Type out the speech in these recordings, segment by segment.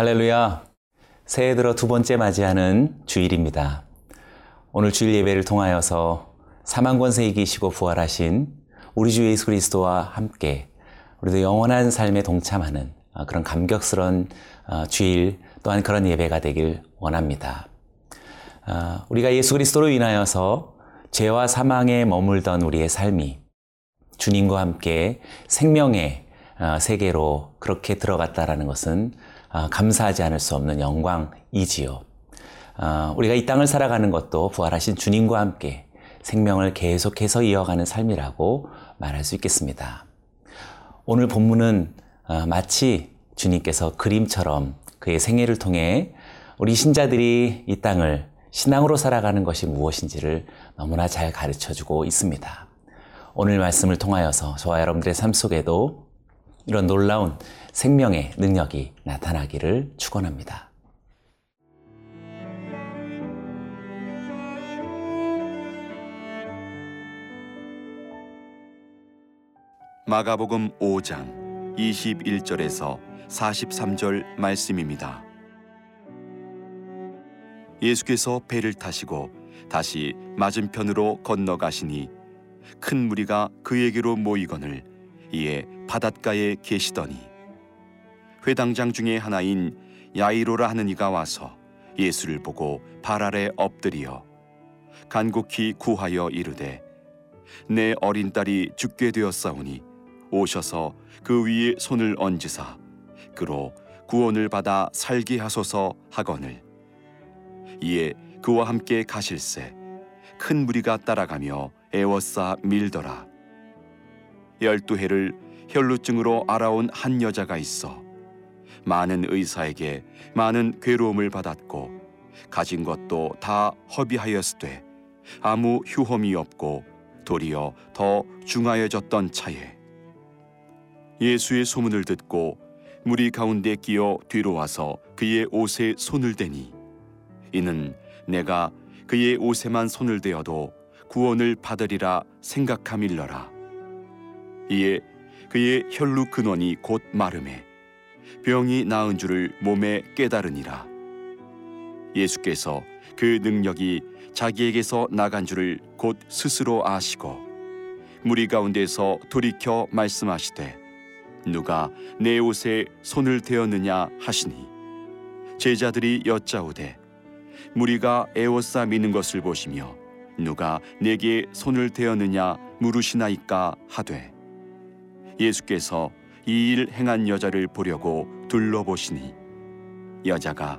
할렐루야. 새해 들어 두 번째 맞이하는 주일입니다. 오늘 주일 예배를 통하여서 사망권세 이기시고 부활하신 우리 주 예수 그리스도와 함께 우리도 영원한 삶에 동참하는 그런 감격스러운 어, 주일 또한 그런 예배가 되길 원합니다. 어, 우리가 예수 그리스도로 인하여서 죄와 사망에 머물던 우리의 삶이 주님과 함께 생명의 어, 세계로 그렇게 들어갔다라는 것은 감사하지 않을 수 없는 영광이지요. 우리가 이 땅을 살아가는 것도 부활하신 주님과 함께 생명을 계속해서 이어가는 삶이라고 말할 수 있겠습니다. 오늘 본문은 마치 주님께서 그림처럼 그의 생애를 통해 우리 신자들이 이 땅을 신앙으로 살아가는 것이 무엇인지를 너무나 잘 가르쳐 주고 있습니다. 오늘 말씀을 통하여서 저와 여러분들의 삶 속에도 이런 놀라운 생명의 능력이 나타나기를 축원합니다. 마가복음 5장 21절에서 43절 말씀입니다. 예수께서 배를 타시고 다시 맞은편으로 건너가시니 큰 무리가 그에게로 모이거늘 이에 바닷가에 계시더니 회당장 중에 하나인 야이로라 하는 이가 와서 예수를 보고 발 아래 엎드리어 간곡히 구하여 이르되 내 어린 딸이 죽게 되었사오니 오셔서 그 위에 손을 얹으사 그로 구원을 받아 살게 하소서 하거늘. 이에 그와 함께 가실새 큰 무리가 따라가며 애워싸 밀더라. 열두 해를 혈루증으로 알아온 한 여자가 있어 많은 의사에게 많은 괴로움을 받았고 가진 것도 다 허비하였으되 아무 휴험이 없고 도리어 더 중하여졌던 차에 예수의 소문을 듣고 무리 가운데 끼어 뒤로 와서 그의 옷에 손을 대니 이는 내가 그의 옷에만 손을 대어도 구원을 받으리라 생각함일러라. 이에 그의 혈루 근원이 곧 마름에 병이 나은 줄을 몸에 깨달으니라. 예수께서 그 능력이 자기에게서 나간 줄을 곧 스스로 아시고 무리 가운데서 돌이켜 말씀하시되 누가 내 옷에 손을 대었느냐 하시니 제자들이 여짜오되 무리가 에워싸 미는 것을 보시며 누가 내게 손을 대었느냐 물으시나이까 하되 예수께서 이 일 행한 여자를 보려고 둘러보시니 여자가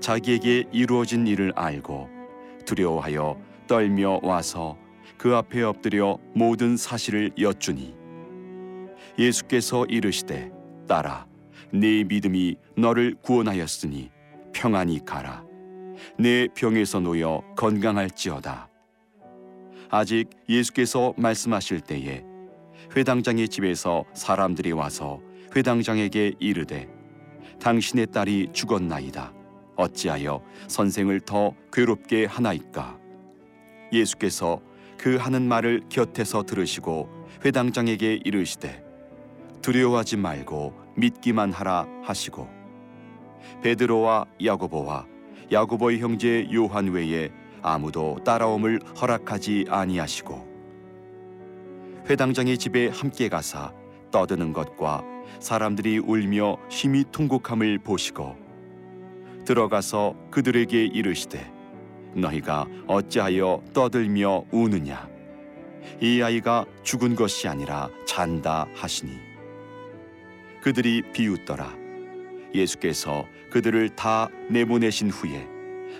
자기에게 이루어진 일을 알고 두려워하여 떨며 와서 그 앞에 엎드려 모든 사실을 여쭈니 예수께서 이르시되 딸아 네 믿음이 너를 구원하였으니 평안히 가라. 내 병에서 놓여 건강할지어다. 아직 예수께서 말씀하실 때에 회당장의 집에서 사람들이 와서 회당장에게 이르되 당신의 딸이 죽었나이다. 어찌하여 선생을 더 괴롭게 하나이까? 예수께서 그 하는 말을 곁에서 들으시고 회당장에게 이르시되 두려워하지 말고 믿기만 하라 하시고. 베드로와 야고보와 야고보의 형제 요한 외에 아무도 따라옴을 허락하지 아니하시고 회당장의 집에 함께 가사 떠드는 것과 사람들이 울며 심히 통곡함을 보시고 들어가서 그들에게 이르시되 너희가 어찌하여 떠들며 우느냐? 이 아이가 죽은 것이 아니라 잔다 하시니. 그들이 비웃더라. 예수께서 그들을 다 내보내신 후에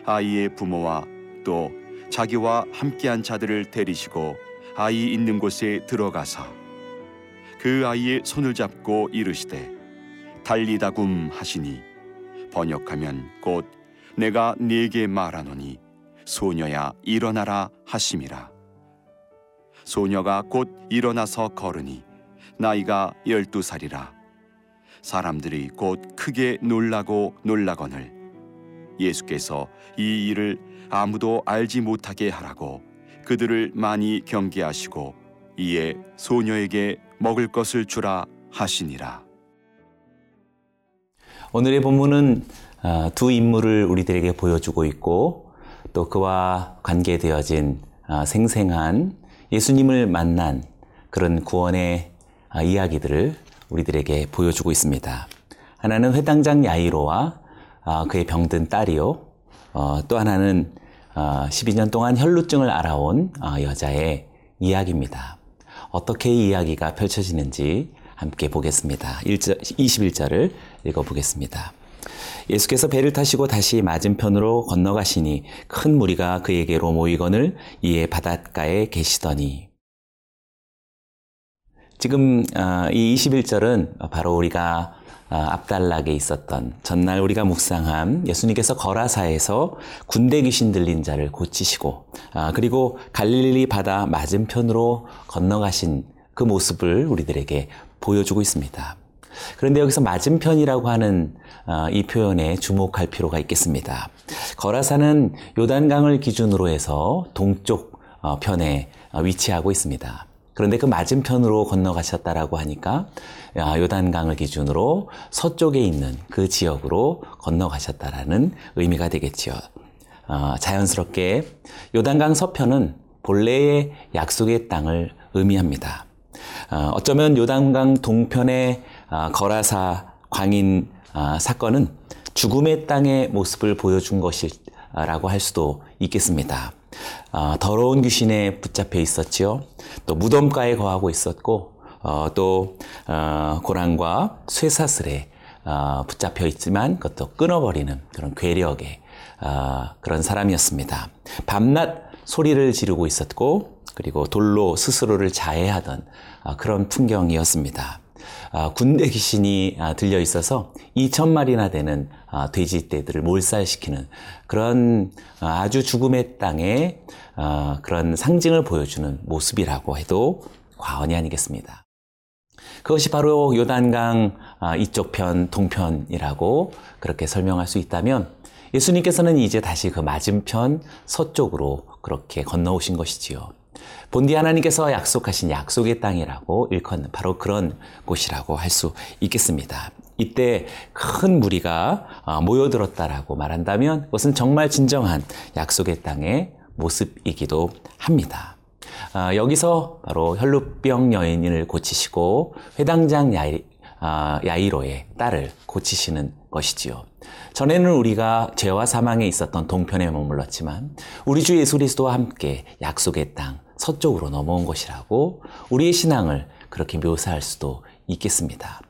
아이의 부모와 또 자기와 함께한 자들을 데리시고 아이 있는 곳에 들어가서 그 아이의 손을 잡고 이르시되 달리다굼 하시니 번역하면 곧 내가 네게 말하노니 소녀야 일어나라 하심이라. 소녀가 곧 일어나서 걸으니 나이가 열두 살이라. 사람들이 곧 크게 놀라고 놀라거늘. 예수께서 이 일을 아무도 알지 못하게 하라고 그들을 많이 경계하시고 이에 소녀에게 먹을 것을 주라 하시니라. 오늘의 본문은 어, 두 인물을 우리들에게 보여주고 있고 또 그와 관계되어진 어, 생생한 예수님을 만난 그런 구원의 어, 이야기들을 우리들에게 보여주고 있습니다. 하나는 회당장 야이로와 그의 병든 딸이요. 또 하나는 12년 동안 혈루증을 알아온 여자의 이야기입니다. 어떻게 이 이야기가 펼쳐지는지 함께 보겠습니다. 21절을 읽어보겠습니다. 예수께서 배를 타시고 다시 맞은편으로 건너가시니 큰 무리가 그에게로 모이거늘 이에 바닷가에 계시더니 지금 어, 이 21절은 바로 우리가 어, 앞달락에 있었던 전날 우리가 묵상한 예수님께서 거라사에서 군대 귀신 들린 자를 고치시고 어, 그리고 갈릴리 바다 맞은편으로 건너가신 그 모습을 우리들에게 보여주고 있습니다. 그런데 여기서 맞은편이라고 하는 어, 이 표현에 주목할 필요가 있겠습니다. 거라사는 요단강을 기준으로 해서 동쪽 어, 편에 어, 위치하고 있습니다. 그런데 그 맞은편으로 건너가셨다라고 하니까 요단강을 기준으로 서쪽에 있는 그 지역으로 건너가셨다라는 의미가 되겠지요. 자연스럽게 요단강 서편은 본래의 약속의 땅을 의미합니다. 어쩌면 요단강 동편의 아, 거라사 광인 아, 사건은 죽음의 땅의 모습을 보여준 것이라고 할 수도 있겠습니다. 아, 더러운 귀신에 붙잡혀 있었지요. 또 무덤가에 거하고 있었고 어, 또 어, 고랑과 쇠사슬에 어, 붙잡혀 있지만 그것도 끊어버리는 그런 괴력의 그런 사람이었습니다. 밤낮 소리를 지르고 있었고 그리고 돌로 스스로를 자해하던 그런 풍경이었습니다. 아, 군대 귀신이 아, 들려 있어서 2천 마리나 되는 아, 돼지떼들을 몰살시키는 그런 아주 죽음의 땅에 그런 상징을 보여주는 모습이라고 해도 과언이 아니겠습니다. 그것이 바로 요단강 이쪽 편, 동편이라고 그렇게 설명할 수 있다면 예수님께서는 이제 다시 그 맞은편 서쪽으로 그렇게 건너오신 것이지요. 본디 하나님께서 약속하신 약속의 땅이라고 일컫는 바로 그런 곳이라고 할 수 있겠습니다. 이때 큰 무리가 어, 모여들었다라고 말한다면 그것은 정말 진정한 약속의 땅의 모습이기도 합니다. 어, 여기서 바로 혈루병 여인을 고치시고 회당장 야이, 어, 야이로의 딸을 고치시는 것이지요. 전에는 우리가 죄와 사망에 있었던 동편에 머물렀지만 우리 주 예수 그리스도와 함께 약속의 땅 서쪽으로 넘어온 것이라고 우리의 신앙을 그렇게 묘사할 수도 있겠습니다.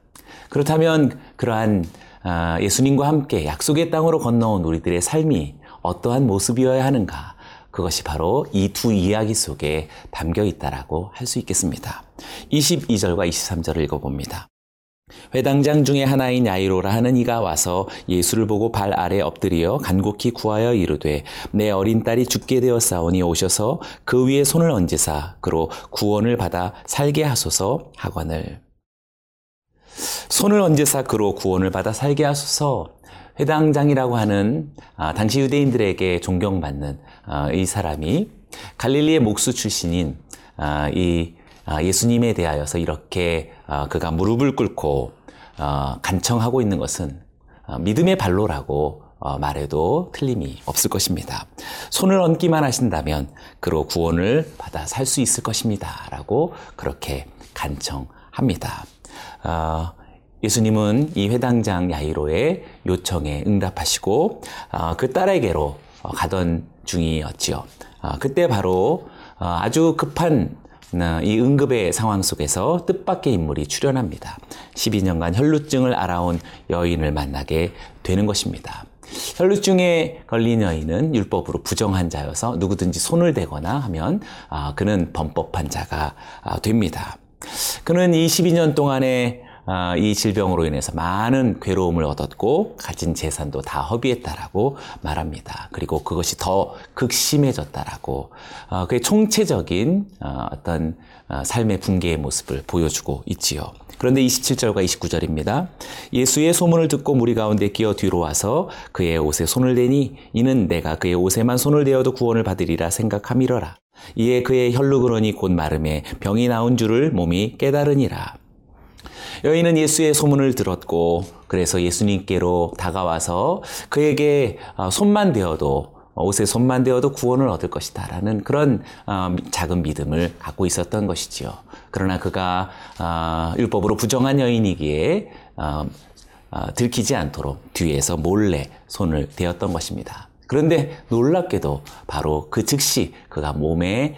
그렇다면 그러한 아, 예수님과 함께 약속의 땅으로 건너온 우리들의 삶이 어떠한 모습이어야 하는가? 그것이 바로 이 두 이야기 속에 담겨 있다라고 할 수 있겠습니다. 22절과 23절을 읽어봅니다. 회당장 중에 하나인 야이로라 하는 이가 와서 예수를 보고 발 아래 엎드려 간곡히 구하여 이르되 내 어린 딸이 죽게 되었사오니 오셔서 그 위에 손을 얹으사 그로 구원을 받아 살게 하소서 하거늘 손을 얹으사 그로 구원을 받아 살게 하소서 회당장이라고 하는 아, 당시 유대인들에게 존경받는 아, 이 사람이 갈릴리의 목수 출신인 아, 이 아, 예수님에 대하여서 이렇게 아, 그가 무릎을 꿇고 어, 간청하고 있는 것은 어, 믿음의 발로라고 어, 말해도 틀림이 없을 것입니다. 손을 얹기만 하신다면 그로 구원을 받아 살 수 있을 것입니다. 라고 그렇게 간청합니다. 예수님은 이 회당장 야이로의 요청에 응답하시고 그 딸에게로 가던 중이었지요. 그때 바로 아주 급한 이 응급의 상황 속에서 뜻밖의 인물이 출현합니다. 12년간 혈루증을 알아온 여인을 만나게 되는 것입니다. 혈루증에 걸린 여인은 율법으로 부정한 자여서 누구든지 손을 대거나 하면 아, 그는 범법한 자가 아, 됩니다. 그는 이 12년 동안에 아, 이 질병으로 인해서 많은 괴로움을 얻었고 가진 재산도 다 허비했다라고 말합니다. 그리고 그것이 더 극심해졌다라고 어, 그의 총체적인 어, 어떤 어, 삶의 붕괴의 모습을 보여주고 있지요. 그런데 27절과 29절입니다. 예수의 소문을 듣고 무리 가운데 끼어 뒤로 와서 그의 옷에 손을 대니 이는 내가 그의 옷에만 손을 대어도 구원을 받으리라 생각함이러라. 이에 그의 혈루그러니 곧 마름에 병이 나온 줄을 몸이 깨달으니라. 여인은 예수의 소문을 들었고 그래서 예수님께로 다가와서 그에게 어, 손만 대어도 옷에 손만 대어도 구원을 얻을 것이다 라는 그런 어, 작은 믿음을 갖고 있었던 것이지요. 그러나 그가 어, 율법으로 부정한 여인이기에 들키지 않도록 뒤에서 몰래 손을 대었던 것입니다. 그런데 놀랍게도 바로 그 즉시 그가 몸의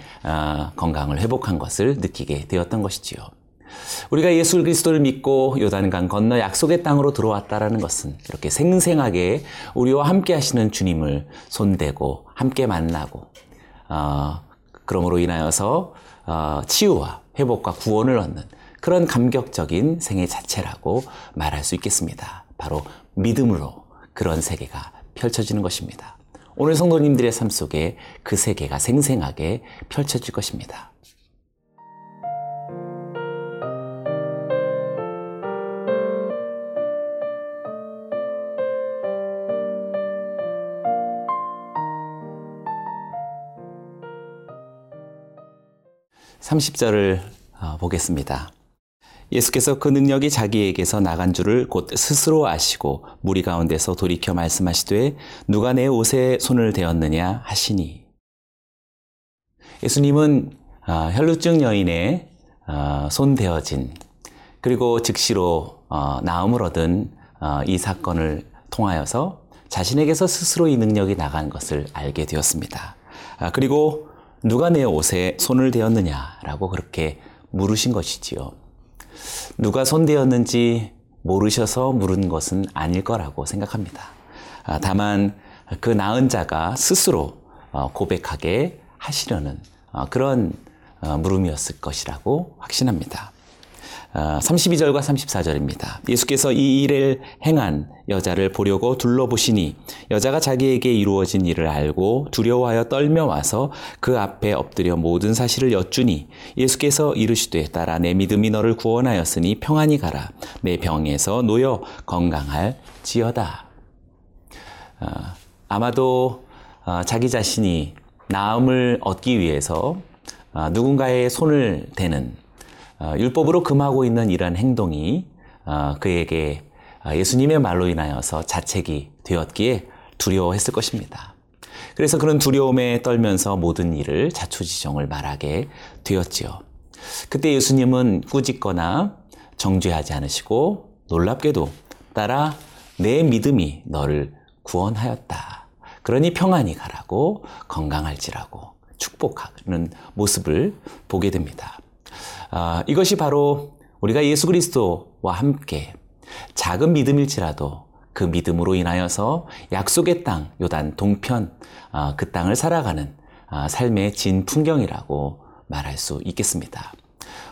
건강을 회복한 것을 느끼게 되었던 것이지요. 우리가 예수 그리스도를 믿고 요단강 건너 약속의 땅으로 들어왔다라는 것은 이렇게 생생하게 우리와 함께 하시는 주님을 손대고 함께 만나고 어, 그러므로 인하여서 어, 치유와 회복과 구원을 얻는 그런 감격적인 생애 자체라고 말할 수 있겠습니다. 바로 믿음으로 그런 세계가 펼쳐지는 것입니다. 오늘 성도님들의 삶 속에 그 세계가 생생하게 펼쳐질 것입니다. 30절을 어, 보겠습니다. 예수께서 그 능력이 자기에게서 나간 줄을 곧 스스로 아시고 무리 가운데서 돌이켜 말씀하시되 누가 내 옷에 손을 대었느냐 하시니 예수님은 어, 혈루증 여인의 어, 손 대어진 그리고 즉시로 나음을 얻은 이 사건을 통하여서 자신에게서 스스로 이 능력이 나간 것을 알게 되었습니다. 아, 그리고 누가 내 옷에 손을 대었느냐라고 그렇게 물으신 것이지요. 누가 손대었는지 모르셔서 물은 것은 아닐 거라고 생각합니다. 아, 다만 그 나은 자가 스스로 어, 고백하게 하시려는 어, 그런 어, 물음이었을 것이라고 확신합니다. 32절과 어, 34절입니다. 예수께서 이 일을 행한 여자를 보려고 둘러보시니 여자가 자기에게 이루어진 일을 알고 두려워하여 떨며 와서 그 앞에 엎드려 모든 사실을 여쭈니 예수께서 이르시되 따라 내 믿음이 너를 구원하였으니 평안히 가라 내 병에서 놓여 건강할 지어다. 어, 아마도 어, 자기 자신이 나음을 얻기 위해서 누군가의 손을 대는 어, 율법으로 금하고 있는 이러한 행동이 어, 그에게 어, 예수님의 말로 인하여서 자책이 되었기에 두려워했을 것입니다. 그래서 그런 두려움에 떨면서 모든 일을 자초지종을 말하게 되었지요. 그때 예수님은 꾸짖거나 정죄하지 않으시고 놀랍게도 따라 내 믿음이 너를 구원하였다. 그러니 평안히 가라고 건강할지라고 축복하는 모습을 보게 됩니다. 아, 이것이 바로 우리가 예수 그리스도와 함께 작은 믿음일지라도 그 믿음으로 인하여서 약속의 땅, 요단 동편, 아, 그 땅을 살아가는 아, 삶의 진 풍경이라고 말할 수 있겠습니다.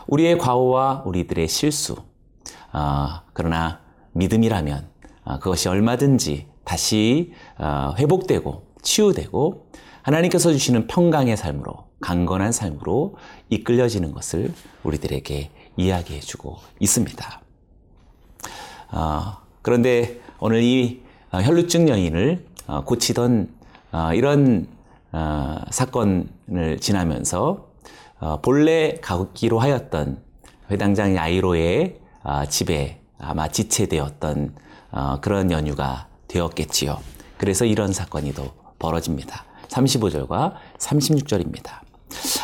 우리의 과오와 우리들의 실수, 아, 그러나 믿음이라면 아, 그것이 얼마든지 다시 아, 회복되고 치유되고 하나님께서 주시는 평강의 삶으로 강건한 삶으로 이끌려지는 것을 우리들에게 이야기해 주고 있습니다. 어, 그런데 오늘 이 어, 혈루증 여인을 어, 고치던 어, 이런 사건을 지나면서 본래 가기로 하였던 회당장 야이로의 집에 아마 지체되었던 그런 연유가 되었겠지요. 그래서 이런 사건이 또 벌어집니다. 35절과 36절입니다.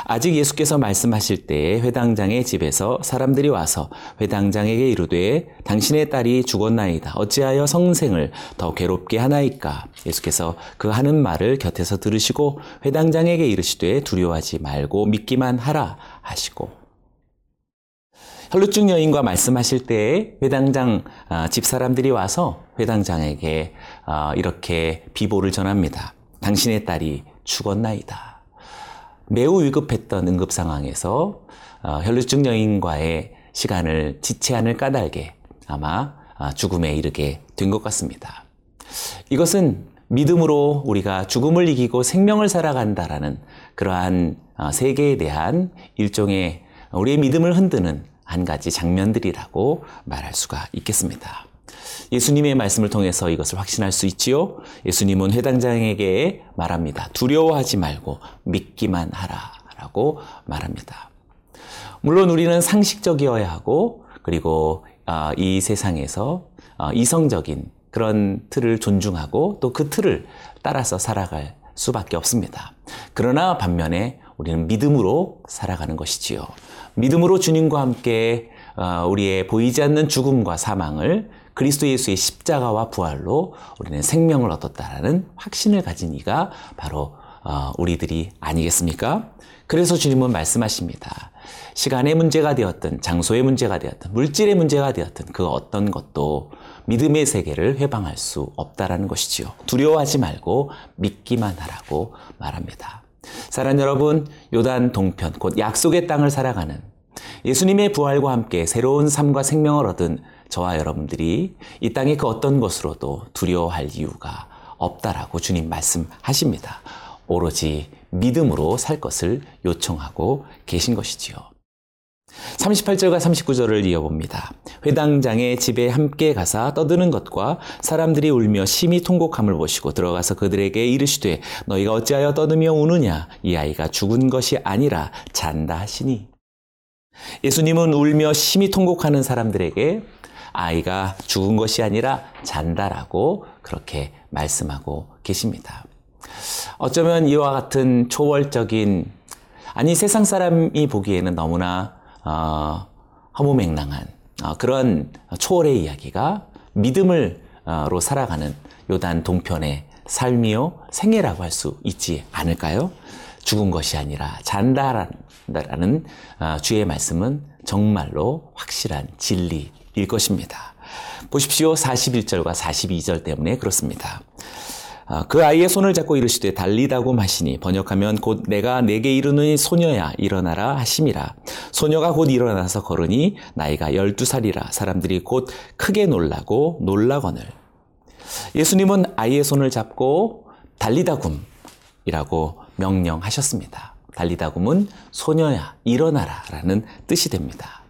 아직 예수께서 말씀하실 때에 회당장의 집에서 사람들이 와서 회당장에게 이르되 당신의 딸이 죽었나이다. 어찌하여 성생을 더 괴롭게 하나이까? 예수께서 그 하는 말을 곁에서 들으시고 회당장에게 이르시되 두려워하지 말고 믿기만 하라 하시고 혈루증 여인과 말씀하실 때에 회당장 아, 집 사람들이 와서 회당장에게 아, 이렇게 비보를 전합니다. 당신의 딸이 죽었나이다. 매우 위급했던 응급 상황에서 어, 혈루증 여인과의 시간을 지체하는 까닭에 아마 어, 죽음에 이르게 된 것 같습니다. 이것은 믿음으로 우리가 죽음을 이기고 생명을 살아간다라는 그러한 어, 세계에 대한 일종의 우리의 믿음을 흔드는 한 가지 장면들이라고 말할 수가 있겠습니다. 예수님의 말씀을 통해서 이것을 확신할 수 있지요. 예수님은 회당장에게 말합니다. 두려워하지 말고 믿기만 하라. 라고 말합니다. 물론 우리는 상식적이어야 하고, 그리고 어, 이 세상에서 어, 이성적인 그런 틀을 존중하고 또 그 틀을 따라서 살아갈 수밖에 없습니다. 그러나 반면에 우리는 믿음으로 살아가는 것이지요. 믿음으로 주님과 함께 어, 우리의 보이지 않는 죽음과 사망을 그리스도 예수의 십자가와 부활로 우리는 생명을 얻었다라는 확신을 가진 이가 바로 어, 우리들이 아니겠습니까? 그래서 주님은 말씀하십니다. 시간의 문제가 되었든 장소의 문제가 되었든 물질의 문제가 되었든 그 어떤 것도 믿음의 세계를 회방할 수 없다라는 것이지요. 두려워하지 말고 믿기만 하라고 말합니다. 사랑 여러분, 요단 동편 곧 약속의 땅을 살아가는 예수님의 부활과 함께 새로운 삶과 생명을 얻은 저와 여러분들이 이 땅의 그 어떤 것으로도 두려워할 이유가 없다라고 주님 말씀하십니다. 오로지 믿음으로 살 것을 요청하고 계신 것이지요. 38절과 39절을 이어봅니다. 회당장의 집에 함께 가사 떠드는 것과 사람들이 울며 심히 통곡함을 보시고 들어가서 그들에게 이르시되 너희가 어찌하여 떠드며 우느냐 이 아이가 죽은 것이 아니라 잔다 하시니 예수님은 울며 심히 통곡하는 사람들에게 아이가 죽은 것이 아니라 잔다라고 그렇게 말씀하고 계십니다. 어쩌면 이와 같은 초월적인 아니 세상 사람이 보기에는 너무나 어, 허무맹랑한 어, 그런 초월의 이야기가 믿음을 로 살아가는 요단 동편의 삶이요 생애라고 할 수 있지 않을까요? 죽은 것이 아니라 잔다라는 어, 주의 말씀은 정말로 확실한 진리일 것입니다. 보십시오. 41절과 42절 때문에 그렇습니다. 아, 그 아이의 손을 잡고 이르시되 달리다고 하시니 번역하면 곧 내가 내게 이르는 소녀야 일어나라 하심이라 소녀가 곧 일어나서 걸으니 나이가 열두 살이라 사람들이 곧 크게 놀라고 놀라거늘 예수님은 아이의 손을 잡고 달리다굼이라고 명령하셨습니다. 달리다굼은 소녀야 일어나라 라는 뜻이 됩니다.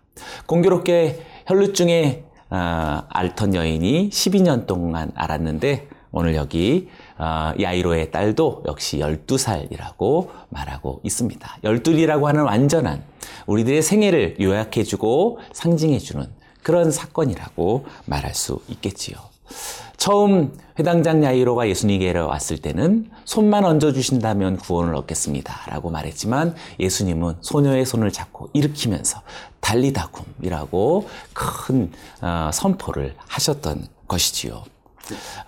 공교롭게 혈루증에 아, 앓던 여인이 12년 동안 알았는데 오늘 여기 어, 야이로의 딸도 역시 12살이라고 말하고 있습니다. 12이라고 하는 완전한 우리들의 생애를 요약해주고 상징해주는 그런 사건이라고 말할 수 있겠지요. 처음 회당장 야이로가 예수님에게 왔을 때는 손만 얹어주신다면 구원을 얻겠습니다. 라고 말했지만 예수님은 소녀의 손을 잡고 일으키면서 달리다굼이라고 큰 어, 선포를 하셨던 것이지요.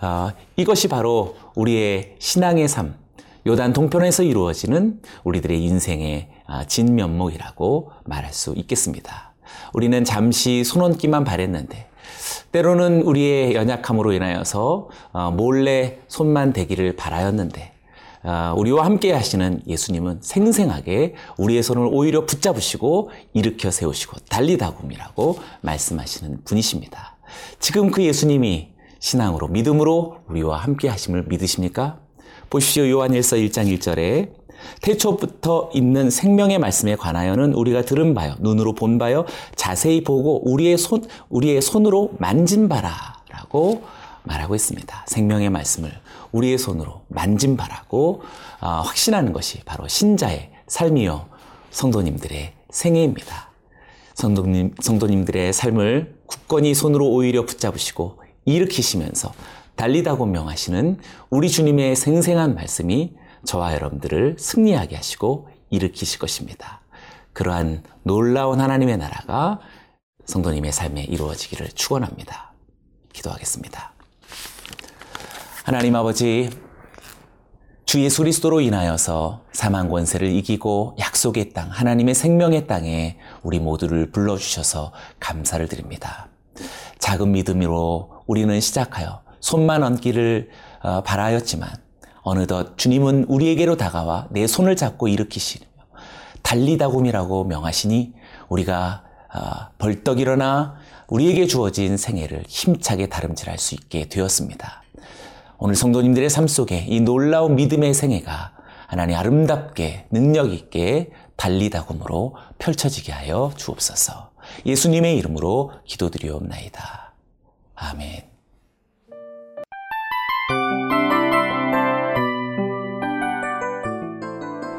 어, 이것이 바로 우리의 신앙의 삶, 요단 동편에서 이루어지는 우리들의 인생의 아, 진면목이라고 말할 수 있겠습니다. 우리는 잠시 손 얹기만 바랬는데 때로는 우리의 연약함으로 인하여서 어, 몰래 손만 대기를 바라였는데 어, 우리와 함께 하시는 예수님은 생생하게 우리의 손을 오히려 붙잡으시고 일으켜 세우시고 달리다굼이라고 말씀하시는 분이십니다. 지금 그 예수님이 신앙으로 믿음으로 우리와 함께 하심을 믿으십니까? 보십시오. 요한일서 1장 1절에 태초부터 있는 생명의 말씀에 관하여는 우리가 들은 바요, 눈으로 본 바요, 자세히 보고 우리의 손, 우리의 손으로 만진 바라라고 말하고 있습니다. 생명의 말씀을 우리의 손으로 만진 바라고 어, 확신하는 것이 바로 신자의 삶이요, 성도님들의 생애입니다. 성도님, 성도님들의 삶을 굳건히 손으로 오히려 붙잡으시고 일으키시면서 달리다고 명하시는 우리 주님의 생생한 말씀이 저와 여러분들을 승리하게 하시고 일으키실 것입니다. 그러한 놀라운 하나님의 나라가 성도님의 삶에 이루어지기를 축원합니다. 기도하겠습니다. 하나님 아버지 주 예수 그리스도로 인하여서 사망 권세를 이기고 약속의 땅 하나님의 생명의 땅에 우리 모두를 불러 주셔서 감사를 드립니다. 작은 믿음으로 우리는 시작하여 손만 얹기를 어, 바라였지만 어느덧 주님은 우리에게로 다가와 내 손을 잡고 일으키시며 달리다굼이라고 명하시니 우리가 어, 벌떡 일어나 우리에게 주어진 생애를 힘차게 다름질할 수 있게 되었습니다. 오늘 성도님들의 삶 속에 이 놀라운 믿음의 생애가 하나님 아름답게 능력 있게 달리다굼으로 펼쳐지게 하여 주옵소서. 예수님의 이름으로 기도드리옵나이다. 아멘.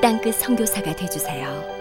땅끝 선교사가 되주세요.